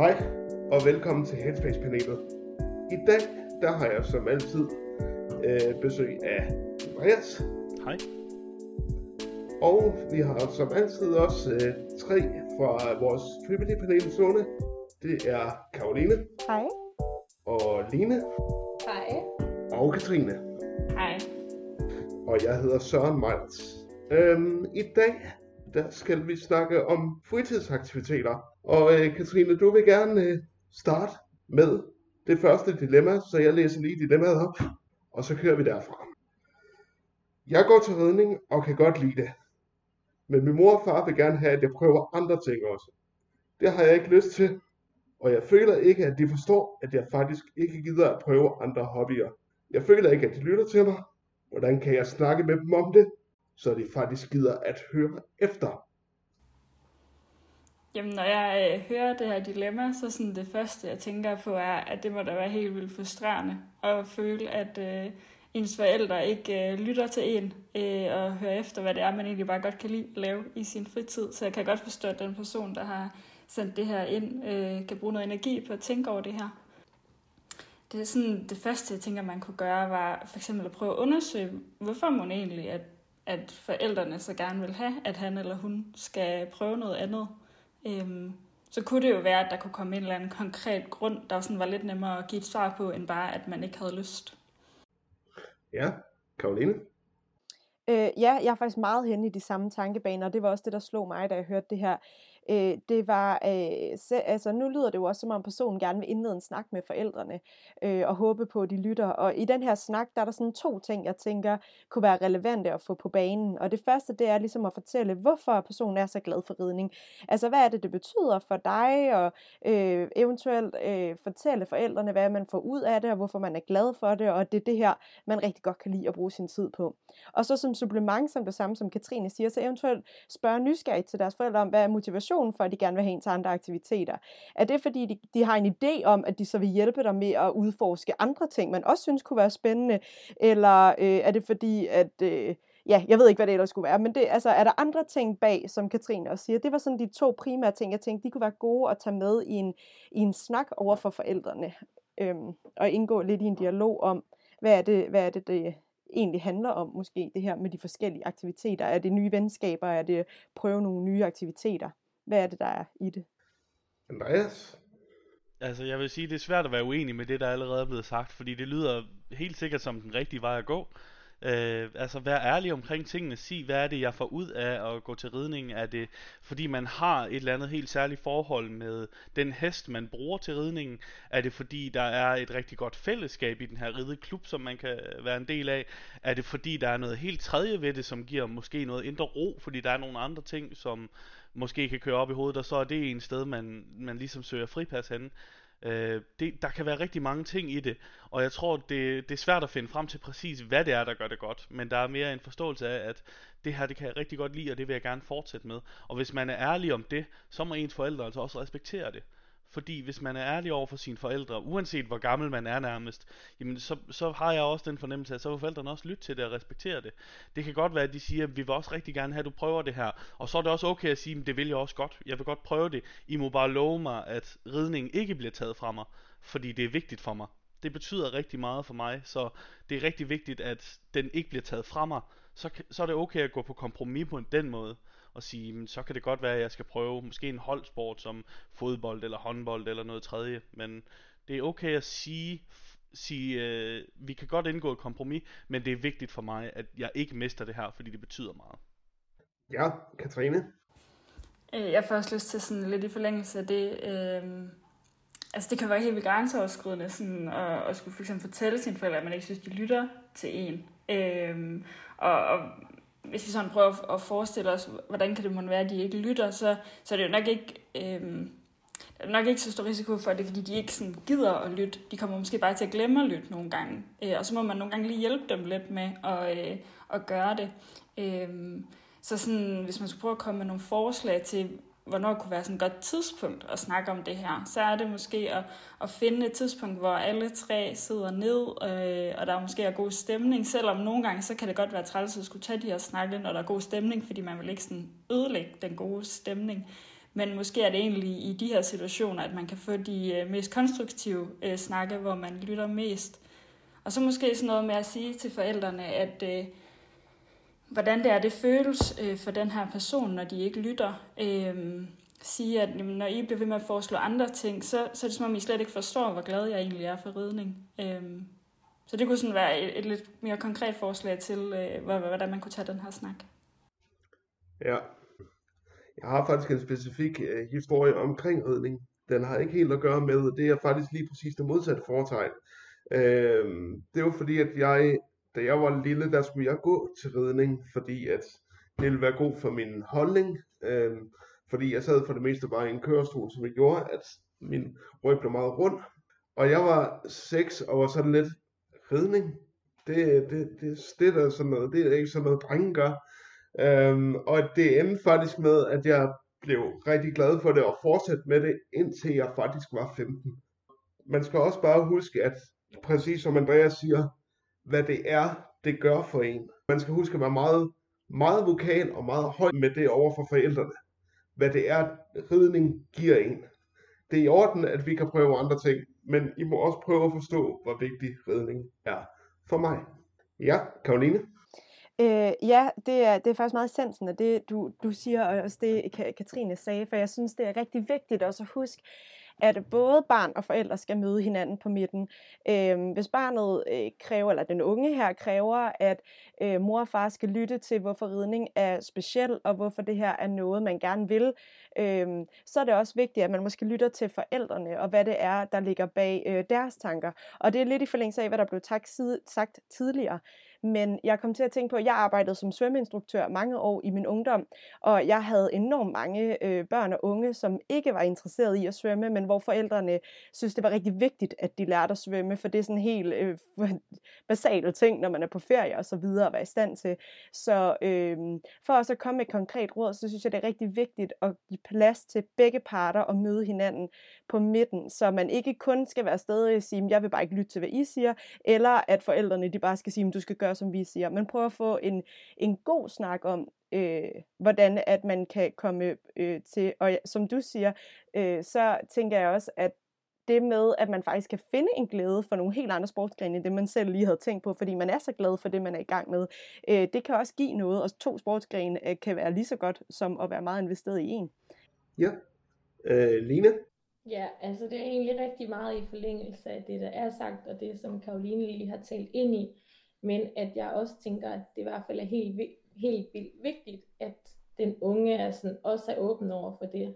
Hej, og velkommen til Headspace-panelet. I dag, der har jeg som altid øh, besøg af Andreas. Hej. Og vi har som altid også øh, tre fra vores Frivillige zone. Det er Karoline. Hej. Og Line. Hej. Og Katrine. Hej. Og jeg hedder Søren Miles. Øhm, I dag, der skal vi snakke om fritidsaktiviteter. Og øh, Katrine, du vil gerne øh, starte med det første dilemma, så jeg læser lige dilemmaet op, og så kører vi derfra. Jeg går til ridning og kan godt lide det. Men min mor og far vil gerne have, at jeg prøver andre ting også. Det har jeg ikke lyst til, og jeg føler ikke, at de forstår, at jeg faktisk ikke gider at prøve andre hobbyer. Jeg føler ikke, at de lytter til mig. Hvordan kan jeg snakke med dem om det, så de faktisk gider at høre efter? Jamen, når jeg øh, hører det her dilemma, så sådan det første, jeg tænker på, er, at det må da være helt vildt frustrerende at føle, at øh, ens forældre ikke øh, lytter til en øh, og hører efter, hvad det er, man egentlig bare godt kan lide at lave i sin fritid. Så jeg kan godt forstå, at den person, der har sendt det her ind, øh, kan bruge noget energi på at tænke over det her. Det er sådan, det første, jeg tænker, man kunne gøre, var for eksempel at prøve at undersøge, hvorfor man egentlig, at, at forældrene så gerne vil have, at han eller hun skal prøve noget andet. Øhm, så kunne det jo være, at der kunne komme en eller anden konkret grund, der sådan var lidt nemmere at give et svar på, end bare, at man ikke havde lyst. Ja, Karoline? Øh, ja, jeg er faktisk meget henne i de samme tankebaner, og det var også det, der slog mig, da jeg hørte det her øh, det var, øh, se, altså nu lyder det jo også, som om personen gerne vil indlede en snak med forældrene, øh, og håbe på, at de lytter. Og i den her snak, der er der sådan to ting, jeg tænker, kunne være relevante at få på banen. Og det første, det er ligesom at fortælle, hvorfor personen er så glad for ridning. Altså, hvad er det, det betyder for dig, og øh, eventuelt øh, fortælle forældrene, hvad man får ud af det, og hvorfor man er glad for det, og det er det her, man rigtig godt kan lide at bruge sin tid på. Og så som supplement, som det samme som Katrine siger, så eventuelt spørge nysgerrigt til deres forældre om, hvad er motivation motivation for, at de gerne vil have en til andre aktiviteter? Er det fordi, de, de har en idé om, at de så vil hjælpe dig med at udforske andre ting, man også synes kunne være spændende? Eller øh, er det fordi, at... Øh, ja, jeg ved ikke, hvad det ellers skulle være, men det, altså, er der andre ting bag, som Katrine også siger? Det var sådan de to primære ting, jeg tænkte, de kunne være gode at tage med i en, i en snak over for forældrene, øhm, og indgå lidt i en dialog om, hvad er det, hvad er det, det egentlig handler om, måske det her med de forskellige aktiviteter. Er det nye venskaber? Er det prøve nogle nye aktiviteter? Hvad er det, der er i det? Andreas? Altså, jeg vil sige, det er svært at være uenig med det, der allerede er blevet sagt, fordi det lyder helt sikkert som den rigtige vej at gå. Øh, altså vær ærlig omkring tingene, sig hvad er det jeg får ud af at gå til ridning, er det fordi man har et eller andet helt særligt forhold med den hest man bruger til ridningen, er det fordi der er et rigtig godt fællesskab i den her rideklub som man kan være en del af, er det fordi der er noget helt tredje ved det som giver måske noget indre ro, fordi der er nogle andre ting som måske kan køre op i hovedet, og så er det en sted, man, man ligesom søger fripas hen. Øh, det, der kan være rigtig mange ting i det, og jeg tror, det, det er svært at finde frem til præcis, hvad det er, der gør det godt, men der er mere en forståelse af, at det her, det kan jeg rigtig godt lide, og det vil jeg gerne fortsætte med. Og hvis man er ærlig om det, så må ens forældre altså også respektere det. Fordi hvis man er ærlig over for sine forældre, uanset hvor gammel man er nærmest, jamen så, så har jeg også den fornemmelse, at så vil forældrene også lytte til det og respektere det. Det kan godt være, at de siger, at vi vil også rigtig gerne have, at du prøver det her. Og så er det også okay at sige, at det vil jeg også godt. Jeg vil godt prøve det. I må bare love mig, at ridningen ikke bliver taget fra mig, fordi det er vigtigt for mig. Det betyder rigtig meget for mig, så det er rigtig vigtigt, at den ikke bliver taget fra mig. Så, så er det okay at gå på kompromis på den måde og sige, så kan det godt være, at jeg skal prøve måske en holdsport som fodbold eller håndbold eller noget tredje, men det er okay at sige, sige øh, vi kan godt indgå et kompromis, men det er vigtigt for mig, at jeg ikke mister det her, fordi det betyder meget. Ja, Katrine? Øh, jeg får også lyst til sådan lidt i forlængelse af det, øh, altså det kan være helt vildt grænseoverskridende sådan, at, at skulle for eksempel fortælle sine forældre, at man ikke synes, de lytter til en. Øh, og, og hvis vi sådan prøver at forestille os, hvordan kan det måtte være, at de ikke lytter, så, så er det jo nok ikke, Øh, der er nok ikke så stor risiko for det, fordi de ikke sådan gider at lytte. De kommer måske bare til at glemme at lytte nogle gange. Øh, og så må man nogle gange lige hjælpe dem lidt med at, øh, at gøre det. Øh, så sådan, hvis man skulle prøve at komme med nogle forslag til, hvornår kunne være sådan et godt tidspunkt at snakke om det her, så er det måske at, at finde et tidspunkt, hvor alle tre sidder ned, øh, og der er måske er god stemning, selvom nogle gange, så kan det godt være træls at skulle tage de her snakke, når der er god stemning, fordi man vil ikke sådan ødelægge den gode stemning. Men måske er det egentlig i de her situationer, at man kan få de øh, mest konstruktive øh, snakke, hvor man lytter mest. Og så måske sådan noget med at sige til forældrene, at øh, hvordan det er, det føles øh, for den her person, når de ikke lytter. Øh, sige, at jamen, når I bliver ved med at foreslå andre ting, så, så er det som om, I slet ikke forstår, hvor glad jeg egentlig er for ridning. Øh, så det kunne sådan være et, et lidt mere konkret forslag til, øh, hvordan man kunne tage den her snak. Ja. Jeg har faktisk en specifik øh, historie omkring ridning. Den har ikke helt at gøre med, det er faktisk lige præcis det modsatte foretegn. Øh, det var fordi, at jeg, da jeg var lille, der skulle jeg gå til ridning, fordi at det ville være god for min holdning. Øh, fordi jeg sad for det meste bare i en kørestol, som gjorde, at min ryg blev meget rund. Og jeg var 6 og var sådan lidt, ridning, det, det, det, det er sådan noget, det er ikke sådan noget, drenge gør. Øhm, og det endte faktisk med, at jeg blev rigtig glad for det og fortsatte med det, indtil jeg faktisk var 15. Man skal også bare huske, at præcis som Andreas siger, hvad det er, det gør for en. Man skal huske at være meget, meget vokal og meget høj med det over for forældrene. Hvad det er, ridning giver en. Det er i orden, at vi kan prøve andre ting, men I må også prøve at forstå, hvor vigtig ridning er for mig. Ja, Karoline? Øh, ja, det er, det er faktisk meget essensen af det, du, du siger, og også det, Katrine sagde, for jeg synes, det er rigtig vigtigt også at huske, at både barn og forældre skal møde hinanden på midten. Øh, hvis barnet øh, kræver, eller den unge her kræver, at øh, mor og far skal lytte til, hvorfor ridning er speciel, og hvorfor det her er noget, man gerne vil, øh, så er det også vigtigt, at man måske lytter til forældrene, og hvad det er, der ligger bag øh, deres tanker. Og det er lidt i forlængelse af, hvad der blev sagt tidligere. Men jeg kom til at tænke på, at jeg arbejdede som svømmeinstruktør mange år i min ungdom, og jeg havde enormt mange øh, børn og unge, som ikke var interesseret i at svømme, men hvor forældrene synes, det var rigtig vigtigt, at de lærte at svømme, for det er sådan en helt øh, basale ting, når man er på ferie og så videre at være i stand til. Så øh, for også at komme med et konkret råd, så synes jeg, det er rigtig vigtigt at give plads til begge parter og møde hinanden på midten, så man ikke kun skal være stadig og sige, jeg vil bare ikke lytte til, hvad I siger, eller at forældrene de bare skal sige, du skal gøre, som vi siger. Men prøv at få en, en god snak om, øh, hvordan at man kan komme øh, til, og som du siger, øh, så tænker jeg også, at det med, at man faktisk kan finde en glæde for nogle helt andre sportsgrene, end det man selv lige havde tænkt på, fordi man er så glad for det, man er i gang med. Øh, det kan også give noget, og to sportsgrene øh, kan være lige så godt som at være meget investeret i en. Ja. Øh, Line? Ja, altså det er egentlig rigtig meget i forlængelse af det, der er sagt, og det, som Karoline lige har talt ind i. Men at jeg også tænker, at det i hvert fald er helt, helt vildt vigtigt, at den unge er sådan, også er åben over for det,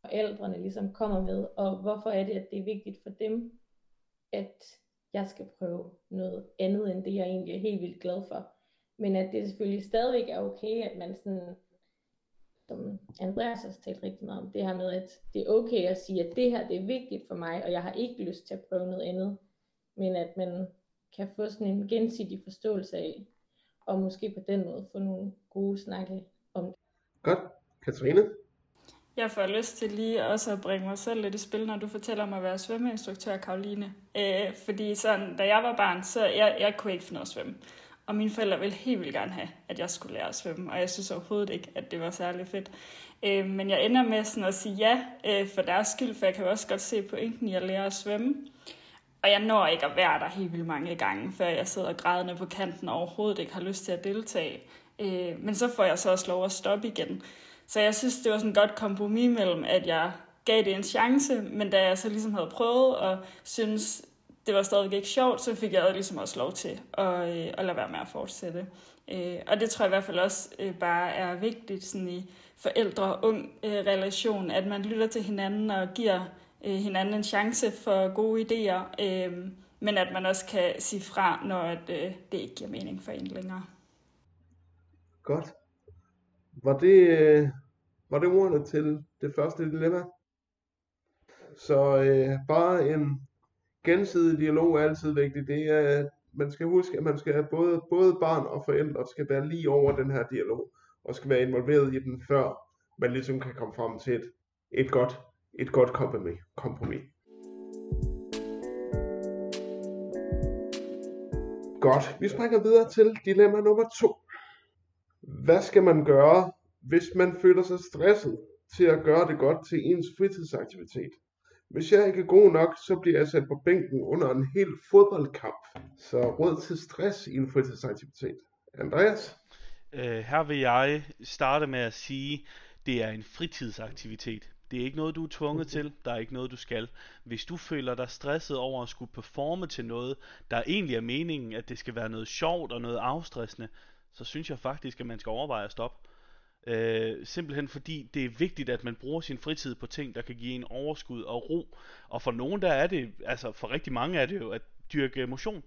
forældrene ligesom kommer med, og hvorfor er det, at det er vigtigt for dem, at jeg skal prøve noget andet, end det jeg egentlig er helt vildt glad for. Men at det selvfølgelig stadigvæk er okay, at man sådan som Andreas også talt rigtig meget om, det her med, at det er okay at sige, at det her det er vigtigt for mig, og jeg har ikke lyst til at prøve noget andet, men at man kan få sådan en gensidig forståelse af, og måske på den måde få nogle gode snakke om det. Godt. Katrine? Jeg får lyst til lige også at bringe mig selv lidt i spil, når du fortæller om at være svømmeinstruktør, Karoline. Øh, fordi sådan, da jeg var barn, så jeg, jeg kunne ikke finde at svømme. Og mine forældre ville helt vildt gerne have, at jeg skulle lære at svømme, og jeg synes overhovedet ikke, at det var særlig fedt. Øh, men jeg ender med sådan at sige ja øh, for deres skyld, for jeg kan også godt se pointen i at lære at svømme. Og jeg når ikke at være der helt vildt mange gange, før jeg sidder grædende på kanten og overhovedet ikke har lyst til at deltage. Øh, men så får jeg så også lov at stoppe igen. Så jeg synes, det var sådan et godt kompromis mellem, at jeg gav det en chance, men da jeg så ligesom havde prøvet og synes, det var stadig ikke sjovt, så fik jeg ligesom også lov til at, øh, at lade være med at fortsætte. Øh, og det tror jeg i hvert fald også øh, bare er vigtigt sådan i forældre-ung øh, relation, at man lytter til hinanden og giver øh, hinanden en chance for gode idéer, øh, men at man også kan sige fra, når at, øh, det ikke giver mening for en længere. Godt. Var det, øh, var det ordene til det første dilemma? Så øh, bare en gensidig dialog er altid vigtigt. Det er, man skal huske, at man skal have både, både barn og forældre skal være lige over den her dialog, og skal være involveret i den, før man ligesom kan komme frem til et, et godt, et godt kompromis. kompromis. Godt, vi springer videre til dilemma nummer to. Hvad skal man gøre, hvis man føler sig stresset til at gøre det godt til ens fritidsaktivitet. Hvis jeg ikke er god nok, så bliver jeg sat på bænken under en hel fodboldkamp. Så råd til stress i en fritidsaktivitet. Andreas? Uh, her vil jeg starte med at sige, det er en fritidsaktivitet. Det er ikke noget, du er tvunget til. Der er ikke noget, du skal. Hvis du føler dig stresset over at skulle performe til noget, der egentlig er meningen, at det skal være noget sjovt og noget afstressende, så synes jeg faktisk, at man skal overveje at stoppe. Øh, simpelthen fordi det er vigtigt, at man bruger sin fritid på ting, der kan give en overskud og ro. Og for nogen der er det, altså for rigtig mange er det jo at dyrke motion.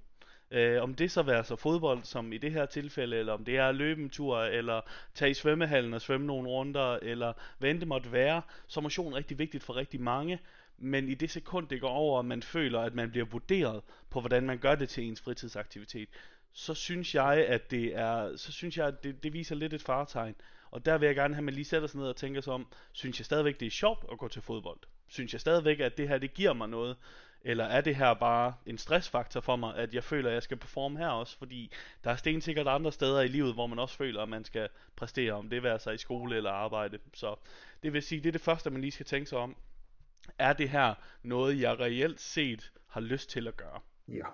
Øh, om det så være så fodbold, som i det her tilfælde, eller om det er løbetur, eller tage i svømmehallen og svømme nogle runder, eller hvad det måtte være, så er motion rigtig vigtigt for rigtig mange. Men i det sekund, det går over, at man føler, at man bliver vurderet på, hvordan man gør det til ens fritidsaktivitet, så synes jeg, at det er, så synes jeg, at det, det viser lidt et faretegn. Og der vil jeg gerne have, at man lige sætter sig ned og tænker sig om, synes jeg stadigvæk, det er sjovt at gå til fodbold? Synes jeg stadigvæk, at det her, det giver mig noget? Eller er det her bare en stressfaktor for mig, at jeg føler, at jeg skal performe her også? Fordi der er stensikkert andre steder i livet, hvor man også føler, at man skal præstere, om det være sig i skole eller arbejde. Så det vil sige, det er det første, man lige skal tænke sig om. Er det her noget, jeg reelt set har lyst til at gøre? Ja.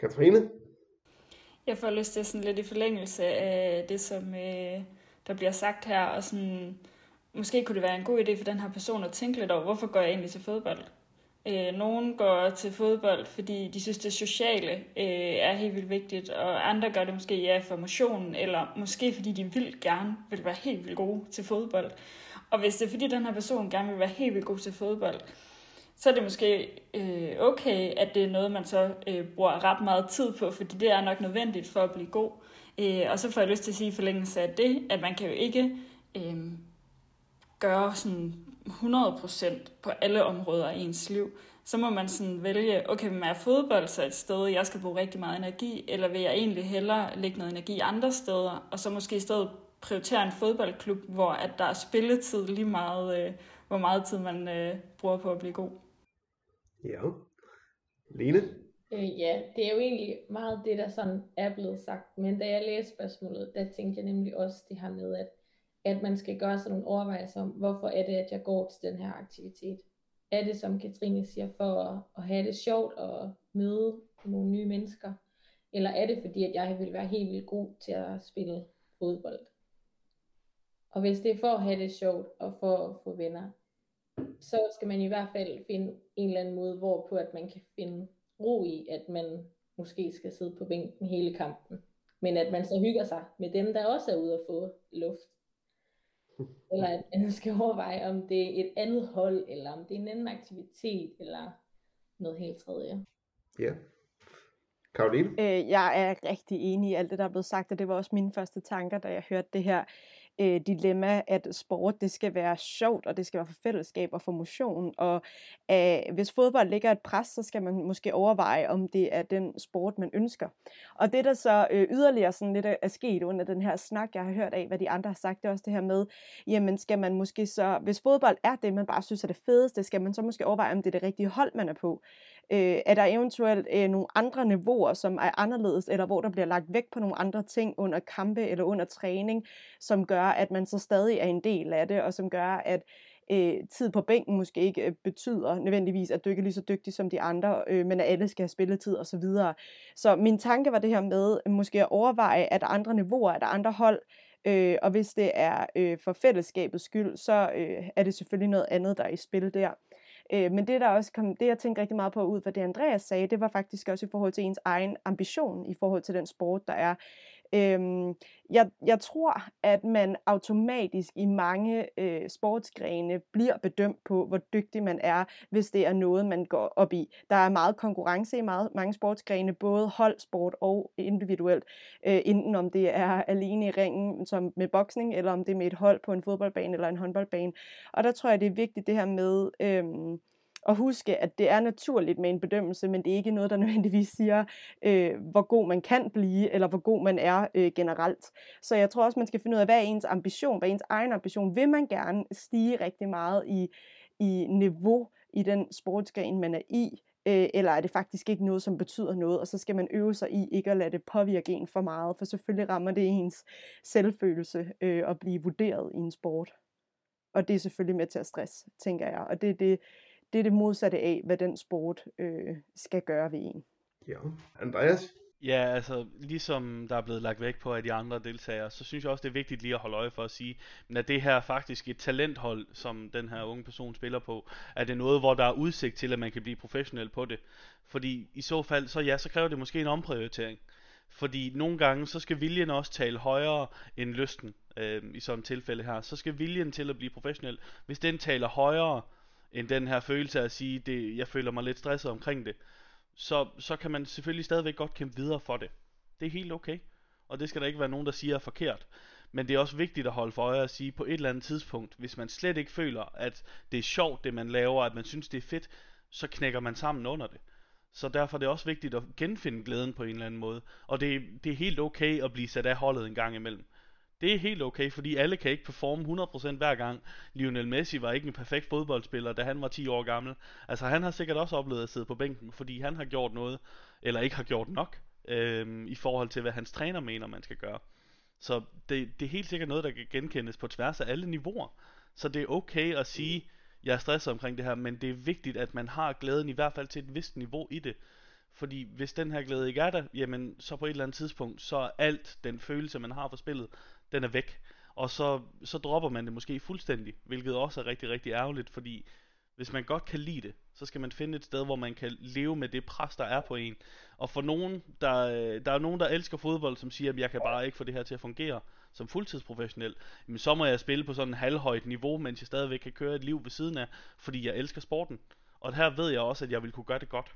Katrine? Jeg får lyst til sådan lidt i forlængelse af det, som øh, der bliver sagt her, og sådan, måske kunne det være en god idé for den her person at tænke lidt over, hvorfor går jeg egentlig til fodbold? Øh, nogen går til fodbold, fordi de synes, det sociale øh, er helt vildt vigtigt, og andre gør det måske ja, for motionen, eller måske fordi de vildt gerne vil være helt vildt gode til fodbold. Og hvis det er fordi, den her person gerne vil være helt vildt god til fodbold, så er det måske øh, okay, at det er noget, man så øh, bruger ret meget tid på, fordi det er nok nødvendigt for at blive god. Øh, og så får jeg lyst til at sige i forlængelse af det, at man kan jo ikke øh, gøre sådan 100% på alle områder i ens liv. Så må man sådan vælge, okay, men er fodbold så et sted, jeg skal bruge rigtig meget energi, eller vil jeg egentlig hellere lægge noget energi andre steder, og så måske i stedet prioritere en fodboldklub, hvor at der er spilletid lige meget, øh, hvor meget tid man øh, bruger på at blive god. Ja. Lene? Øh, ja, det er jo egentlig meget det, der sådan er blevet sagt. Men da jeg læste spørgsmålet, der tænkte jeg nemlig også det her med, at, at man skal gøre sig nogle overvejelser om, hvorfor er det, at jeg går til den her aktivitet. Er det, som Katrine siger, for at, at have det sjovt og møde nogle nye mennesker? Eller er det fordi, at jeg vil være helt vildt god til at spille fodbold? Og hvis det er for at have det sjovt og for at få venner, så skal man i hvert fald finde en eller anden måde, hvorpå at man kan finde ro i, at man måske skal sidde på bænken hele kampen. Men at man så hygger sig med dem, der også er ude at få luft. Eller at man skal overveje, om det er et andet hold, eller om det er en anden aktivitet, eller noget helt tredje. Ja. Karoline? Øh, jeg er rigtig enig i alt det, der er blevet sagt, og det var også mine første tanker, da jeg hørte det her øh, dilemma, at sport det skal være sjovt, og det skal være for fællesskab og for motion. Og øh, hvis fodbold ligger et pres, så skal man måske overveje, om det er den sport, man ønsker. Og det, der så øh, yderligere sådan lidt er sket under den her snak, jeg har hørt af, hvad de andre har sagt, det er også det her med, jamen skal man måske så, hvis fodbold er det, man bare synes er det fedeste, skal man så måske overveje, om det er det rigtige hold, man er på. Øh, er der eventuelt øh, nogle andre niveauer, som er anderledes, eller hvor der bliver lagt vægt på nogle andre ting under kampe eller under træning, som gør, at man så stadig er en del af det, og som gør, at øh, tid på bænken måske ikke øh, betyder nødvendigvis, at du ikke er lige så dygtig som de andre, øh, men at alle skal have spilletid osv. Så, videre. så min tanke var det her med øh, måske at overveje, at der er andre niveauer, at der er andre hold, øh, og hvis det er øh, for fællesskabets skyld, så øh, er det selvfølgelig noget andet, der er i spil der. Øh, men det, der også kom, det, jeg tænkte rigtig meget på ud fra det, Andreas sagde, det var faktisk også i forhold til ens egen ambition, i forhold til den sport, der er. Øhm, jeg, jeg tror, at man automatisk i mange øh, sportsgrene bliver bedømt på, hvor dygtig man er, hvis det er noget, man går op i. Der er meget konkurrence i meget, mange sportsgrene, både holdsport og individuelt. Øh, enten om det er alene i ringen som med boksning, eller om det er med et hold på en fodboldbane eller en håndboldbane. Og der tror jeg, det er vigtigt det her med... Øh, og huske, at det er naturligt med en bedømmelse, men det er ikke noget, der nødvendigvis siger, øh, hvor god man kan blive, eller hvor god man er øh, generelt. Så jeg tror også, man skal finde ud af, hvad er ens ambition, hvad er ens egen ambition. Vil man gerne stige rigtig meget i, i niveau i den sportsgren, man er i, øh, eller er det faktisk ikke noget, som betyder noget, og så skal man øve sig i ikke at lade det påvirke en for meget, for selvfølgelig rammer det ens selvfølelse øh, at blive vurderet i en sport. og det er selvfølgelig med til at stress, tænker jeg. Og det er det, det, er det modsatte af, hvad den sport øh, skal gøre ved en. Ja. Andreas? Ja, altså ligesom der er blevet lagt væk på af de andre deltagere, så synes jeg også, det er vigtigt lige at holde øje for at sige, at det her faktisk et talenthold, som den her unge person spiller på, er det noget, hvor der er udsigt til, at man kan blive professionel på det. Fordi i så fald, så ja, så kræver det måske en omprioritering. Fordi nogle gange, så skal viljen også tale højere end lysten, øh, i sådan et tilfælde her. Så skal viljen til at blive professionel, hvis den taler højere end den her følelse af at sige, det, jeg føler mig lidt stresset omkring det, så, så kan man selvfølgelig stadigvæk godt kæmpe videre for det. Det er helt okay. Og det skal der ikke være nogen, der siger er forkert. Men det er også vigtigt at holde for øje at sige, på et eller andet tidspunkt, hvis man slet ikke føler, at det er sjovt, det man laver, at man synes, det er fedt, så knækker man sammen under det. Så derfor er det også vigtigt at genfinde glæden på en eller anden måde. Og det, det er helt okay at blive sat af holdet en gang imellem. Det er helt okay, fordi alle kan ikke performe 100% hver gang. Lionel Messi var ikke en perfekt fodboldspiller, da han var 10 år gammel. Altså han har sikkert også oplevet at sidde på bænken, fordi han har gjort noget, eller ikke har gjort nok, øhm, i forhold til hvad hans træner mener, man skal gøre. Så det, det er helt sikkert noget, der kan genkendes på tværs af alle niveauer. Så det er okay at sige, jeg er stresset omkring det her, men det er vigtigt, at man har glæden i hvert fald til et vist niveau i det. Fordi hvis den her glæde ikke er der, jamen så på et eller andet tidspunkt, så er alt den følelse, man har for spillet, den er væk. Og så, så dropper man det måske fuldstændig, hvilket også er rigtig, rigtig ærgerligt, fordi hvis man godt kan lide det, så skal man finde et sted, hvor man kan leve med det pres, der er på en. Og for nogen, der, øh, der er nogen, der elsker fodbold, som siger, at jeg kan bare ikke få det her til at fungere som fuldtidsprofessionel, men så må jeg spille på sådan en halvhøjt niveau, mens jeg stadigvæk kan køre et liv ved siden af, fordi jeg elsker sporten. Og her ved jeg også, at jeg vil kunne gøre det godt.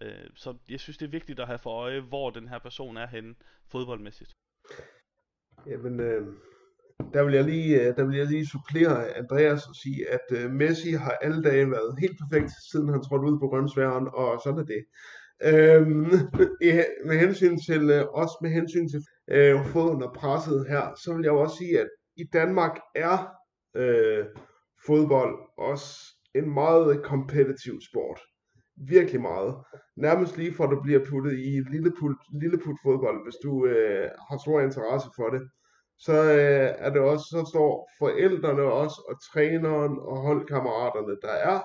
Øh, så jeg synes, det er vigtigt at have for øje, hvor den her person er henne fodboldmæssigt. Jamen, øh, der, vil jeg lige, øh, der vil jeg lige supplere Andreas og sige, at øh, Messi har alle dage været helt perfekt, siden han trådte ud på grønsværen, og sådan er det. Øhm, med hensyn til, øh, også med hensyn til øh, foden og presset her, så vil jeg også sige, at i Danmark er øh, fodbold også en meget øh, kompetitiv sport. Virkelig meget. Nærmest lige for at du bliver puttet i lilleput, lilleput fodbold, hvis du øh, har stor interesse for det. Så øh, er det også, så står forældrene også, og træneren og holdkammeraterne, der er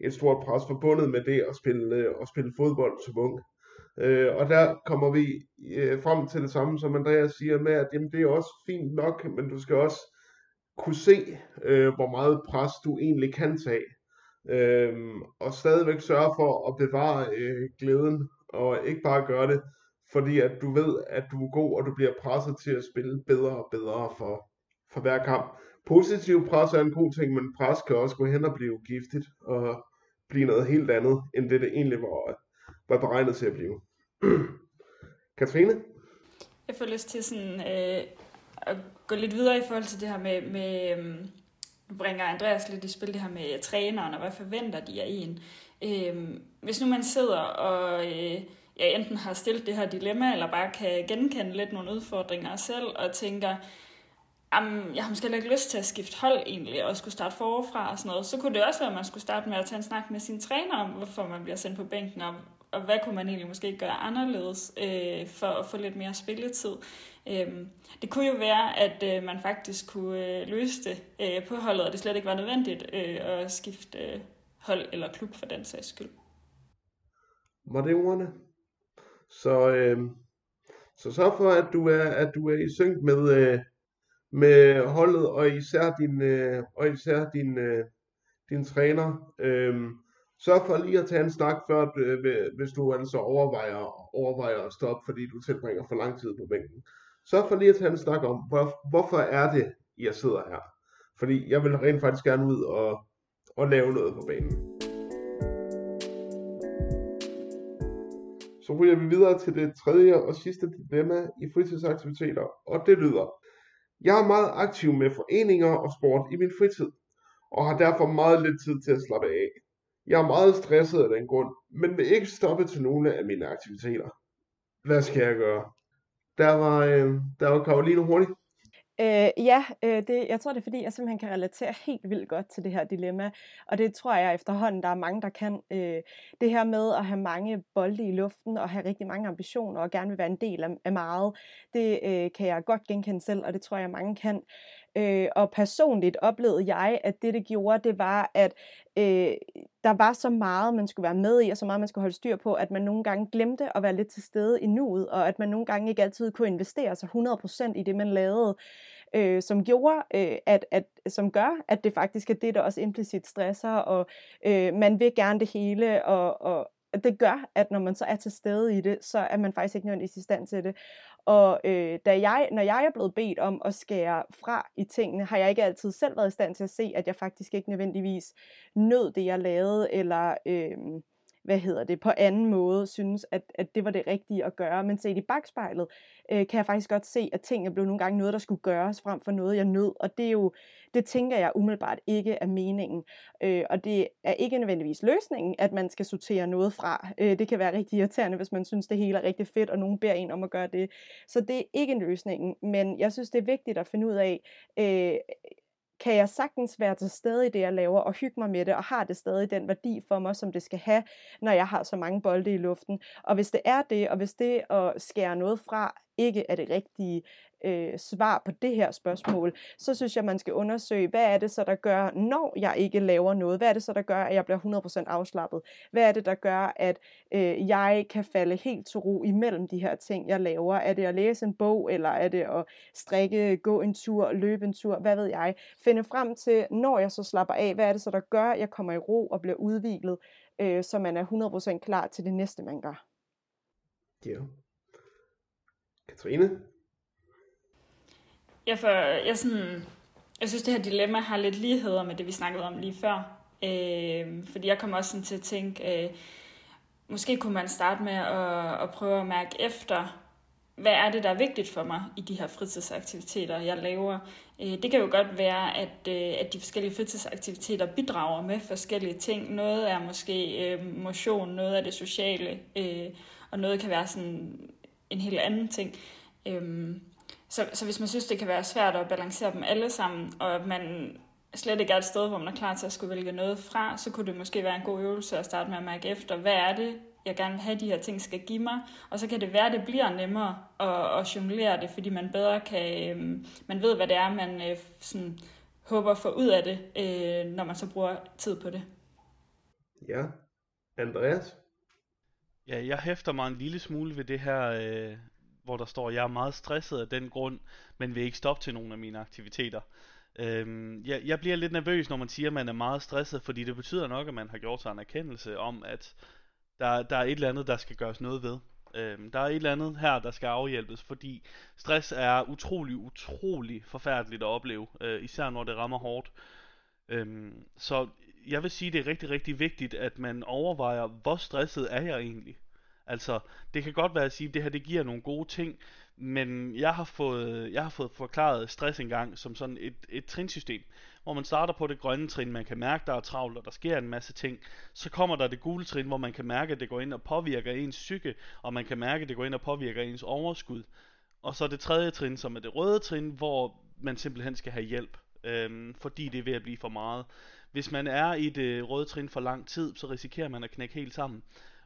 et stort pres forbundet med det at spille, øh, at spille fodbold som ung. Øh, og der kommer vi øh, frem til det samme, som Andreas siger med, at jamen, det er også fint nok, men du skal også kunne se, øh, hvor meget pres du egentlig kan tage. Øh, og stadigvæk sørge for at bevare øh, glæden, og ikke bare gøre det, fordi at du ved, at du er god, og du bliver presset til at spille bedre og bedre for, for hver kamp. Positiv pres er en god ting, men pres kan også gå hen og blive giftigt, og blive noget helt andet, end det det egentlig var, var beregnet til at blive. Katrine? Jeg får lyst til sådan, øh, at gå lidt videre i forhold til det her med, med øh, nu bringer Andreas lidt i spil det her med træneren, og hvad forventer de af en. Øh, hvis nu man sidder og øh, ja, enten har stillet det her dilemma, eller bare kan genkende lidt nogle udfordringer selv, og tænker, jamen, jeg har måske ikke lyst til at skifte hold egentlig, og skulle starte forfra og sådan noget, så kunne det også være, at man skulle starte med at tage en snak med sin træner om, hvorfor man bliver sendt på bænken, og, og hvad kunne man egentlig måske gøre anderledes øh, for at få lidt mere spilletid. Øh, det kunne jo være, at øh, man faktisk kunne øh, løse det øh, på holdet, og det slet ikke var nødvendigt øh, at skifte øh, hold eller klub for den sags skyld. Var det ordene? Så, øh, så sørg for, at du er, at du er i synk med, øh, med holdet, og især din, øh, og især din, øh, din træner. Øh, sørg for lige at tage en snak før, øh, hvis du altså overvejer, overvejer at stoppe, fordi du tilbringer for lang tid på bænken. Sørg for lige at tage en snak om, hvor, hvorfor er det, jeg sidder her. Fordi jeg vil rent faktisk gerne ud og, og lave noget på banen. Så ryger vi videre til det tredje og sidste dilemma i fritidsaktiviteter, og det lyder, jeg er meget aktiv med foreninger og sport i min fritid, og har derfor meget lidt tid til at slappe af. Jeg er meget stresset af den grund, men vil ikke stoppe til nogle af mine aktiviteter. Hvad skal jeg gøre? Der var, øh, der var Karoline hurtigt. Øh, ja, øh, det, jeg tror det er fordi, jeg simpelthen kan relatere helt vildt godt til det her dilemma, og det tror jeg efterhånden, der er mange, der kan. Øh, det her med at have mange bolde i luften, og have rigtig mange ambitioner, og gerne vil være en del af, af meget, det øh, kan jeg godt genkende selv, og det tror jeg, mange kan. Øh, og personligt oplevede jeg, at det det gjorde, det var, at øh, der var så meget, man skulle være med i, og så meget, man skulle holde styr på, at man nogle gange glemte at være lidt til stede i nuet, og at man nogle gange ikke altid kunne investere sig 100% i det, man lavede øh, som gjorde, øh, at, at, som gør, at det faktisk er det, der også implicit stresser, og øh, man vil gerne det hele, og, og det gør, at når man så er til stede i det, så er man faktisk ikke nødvendigvis i stand til det. Og øh, da jeg, når jeg er blevet bedt om at skære fra i tingene, har jeg ikke altid selv været i stand til at se, at jeg faktisk ikke nødvendigvis nød det, jeg lavede, eller... Øh, hvad hedder det, på anden måde synes, at, at det var det rigtige at gøre. Men set i bagspejlet, øh, kan jeg faktisk godt se, at tingene blev nogle gange noget, der skulle gøres frem for noget, jeg nød. Og det er jo, det tænker jeg umiddelbart ikke er meningen. Øh, og det er ikke nødvendigvis løsningen, at man skal sortere noget fra. Øh, det kan være rigtig irriterende, hvis man synes, det hele er rigtig fedt, og nogen beder en om at gøre det. Så det er ikke løsningen. Men jeg synes, det er vigtigt at finde ud af, øh, kan jeg sagtens være til stede i det, jeg laver, og hygge mig med det, og har det stadig den værdi for mig, som det skal have, når jeg har så mange bolde i luften. Og hvis det er det, og hvis det at skære noget fra ikke er det rigtige, øh, svar på det her spørgsmål, så synes jeg, man skal undersøge, hvad er det så, der gør, når jeg ikke laver noget? Hvad er det så, der gør, at jeg bliver 100% afslappet? Hvad er det, der gør, at øh, jeg kan falde helt til ro imellem de her ting, jeg laver? Er det at læse en bog, eller er det at strikke, gå en tur, løbe en tur? Hvad ved jeg? Finde frem til, når jeg så slapper af, hvad er det så, der gør, at jeg kommer i ro og bliver udviklet, øh, så man er 100% klar til det næste, man gør. Ja. Katrine? Jeg, for, jeg, sådan, jeg synes, det her dilemma har lidt ligheder med det, vi snakkede om lige før. Øh, fordi jeg kommer også sådan til at tænke, øh, måske kunne man starte med at, at prøve at mærke efter, hvad er det, der er vigtigt for mig i de her fritidsaktiviteter, jeg laver. Øh, det kan jo godt være, at, øh, at de forskellige fritidsaktiviteter bidrager med forskellige ting. Noget er måske øh, motion, noget er det sociale, øh, og noget kan være sådan en helt anden ting. Øhm, så, så hvis man synes, det kan være svært at balancere dem alle sammen, og at man slet ikke er et sted, hvor man er klar til at skulle vælge noget fra, så kunne det måske være en god øvelse at starte med at mærke efter, hvad er det, jeg gerne vil have, de her ting skal give mig. Og så kan det være, at det bliver nemmere at, at jonglere det, fordi man bedre kan, øh, man ved, hvad det er, man øh, sådan, håber at få ud af det, øh, når man så bruger tid på det. Ja. Andreas? Ja, jeg hæfter mig en lille smule ved det her, øh, hvor der står, jeg er meget stresset af den grund, men vil ikke stoppe til nogle af mine aktiviteter. Øhm, jeg, jeg bliver lidt nervøs, når man siger, at man er meget stresset, fordi det betyder nok, at man har gjort sig en erkendelse om, at der, der er et eller andet, der skal gøres noget ved. Øhm, der er et eller andet her, der skal afhjælpes, fordi stress er utrolig, utrolig forfærdeligt at opleve, øh, især når det rammer hårdt. Øhm, så jeg vil sige, det er rigtig, rigtig vigtigt, at man overvejer, hvor stresset er jeg egentlig? Altså, det kan godt være at sige, at det her det giver nogle gode ting, men jeg har fået, jeg har fået forklaret stress engang som sådan et, et trinsystem, hvor man starter på det grønne trin, man kan mærke, der er travlt, og der sker en masse ting. Så kommer der det gule trin, hvor man kan mærke, at det går ind og påvirker ens psyke, og man kan mærke, at det går ind og påvirker ens overskud. Og så det tredje trin, som er det røde trin, hvor man simpelthen skal have hjælp, øhm, fordi det er ved at blive for meget. Hvis man er i det røde trin for lang tid, så risikerer man at knække helt sammen.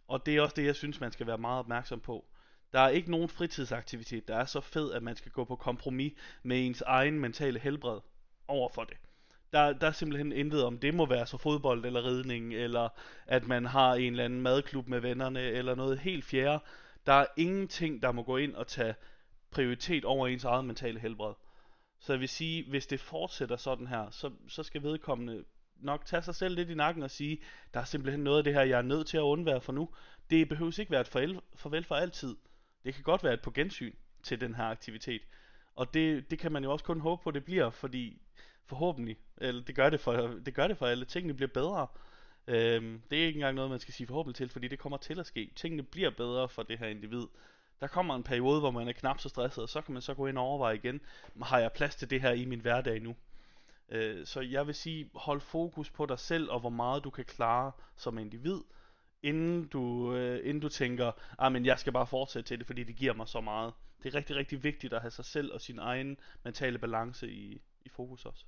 Og det er også det, jeg synes, man skal være meget opmærksom på. Der er ikke nogen fritidsaktivitet, der er så fed, at man skal gå på kompromis med ens egen mentale helbred over for det. Der, der er simpelthen intet om, det må være så fodbold eller ridning, eller at man har en eller anden madklub med vennerne, eller noget helt fjerde. Der er ingenting, der må gå ind og tage prioritet over ens eget mentale helbred. Så jeg vil sige, hvis det fortsætter sådan her, så, så skal vedkommende nok tage sig selv lidt i nakken og sige, der er simpelthen noget af det her, jeg er nødt til at undvære for nu. Det behøves ikke være et farvel, farvel for altid. Det kan godt være et på gensyn til den her aktivitet. Og det, det kan man jo også kun håbe på, det bliver, fordi forhåbentlig, eller det gør det for, det gør det for alle, tingene bliver bedre. Øhm, det er ikke engang noget, man skal sige forhåbentlig til, fordi det kommer til at ske. Tingene bliver bedre for det her individ. Der kommer en periode, hvor man er knap så stresset, og så kan man så gå ind og overveje igen, har jeg plads til det her i min hverdag nu? Øh, så jeg vil sige, hold fokus på dig selv og hvor meget du kan klare som individ, inden du, øh, inden du tænker, ah, men jeg skal bare fortsætte til det, fordi det giver mig så meget. Det er rigtig, rigtig vigtigt at have sig selv og sin egen mentale balance i, i fokus også.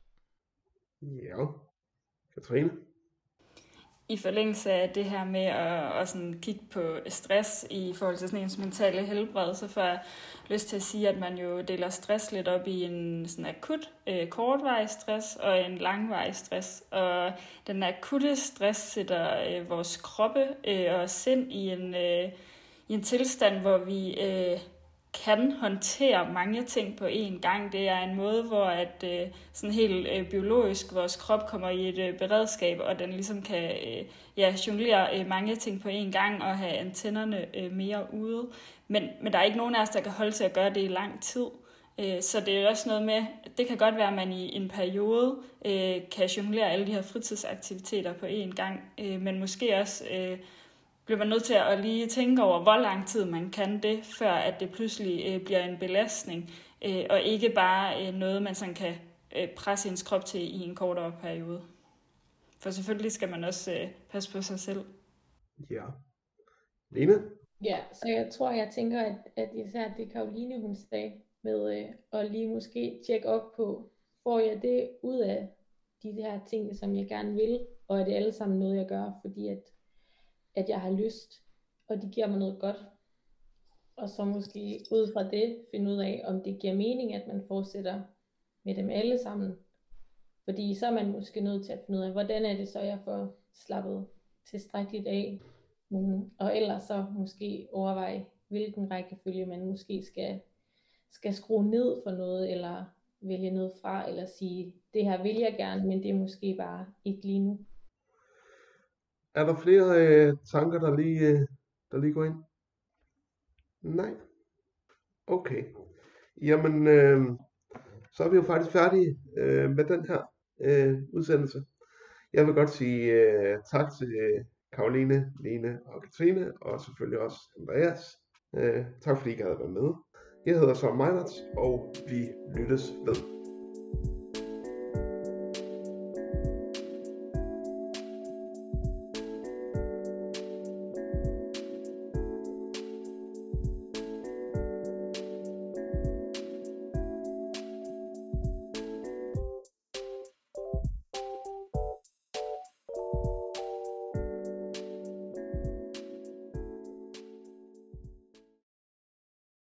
Ja. Katrine? I forlængelse af det her med at, at sådan kigge på stress i forhold til sådan ens mentale helbred, så får jeg lyst til at sige, at man jo deler stress lidt op i en sådan akut, øh, kortvarig stress og en langvarig stress. Og den akutte stress sætter øh, vores kroppe øh, og sind i en, øh, i en tilstand, hvor vi øh, kan håndtere mange ting på én gang. Det er en måde, hvor at øh, sådan helt øh, biologisk vores krop kommer i et øh, beredskab, og den ligesom kan øh, ja, jonglere øh, mange ting på én gang og have antennerne øh, mere ude. Men, men der er ikke nogen af os, der kan holde til at gøre det i lang tid. Øh, så det er også noget med, det kan godt være, at man i en periode øh, kan jonglere alle de her fritidsaktiviteter på én gang, øh, men måske også øh, bliver man nødt til at lige tænke over, hvor lang tid man kan det, før at det pludselig øh, bliver en belastning, øh, og ikke bare øh, noget, man sådan kan øh, presse ens krop til i en kortere periode. For selvfølgelig skal man også øh, passe på sig selv. Ja. Lene? Ja, så jeg tror, jeg tænker, at, at især det Karoline, hun sagde, med øh, at lige måske tjekke op på, får jeg det ud af de her ting, som jeg gerne vil, og er det alle sammen noget, jeg gør, fordi at at jeg har lyst, og de giver mig noget godt. Og så måske ud fra det finde ud af, om det giver mening, at man fortsætter med dem alle sammen. Fordi så er man måske nødt til at finde ud af, hvordan er det så, jeg får slappet tilstrækkeligt af. Og ellers så måske overveje, hvilken rækkefølge man måske skal, skal skrue ned for noget, eller vælge noget fra, eller sige, det her vil jeg gerne, men det er måske bare ikke lige nu. Er der flere øh, tanker, der lige, øh, der lige går ind? Nej. Okay. Jamen, øh, så er vi jo faktisk færdige øh, med den her øh, udsendelse. Jeg vil godt sige øh, tak til øh, Karoline, Lene og Katrine, og selvfølgelig også Andreas. Øh, tak fordi I gad at være med. Jeg hedder så Meinerts, og vi lyttes ved.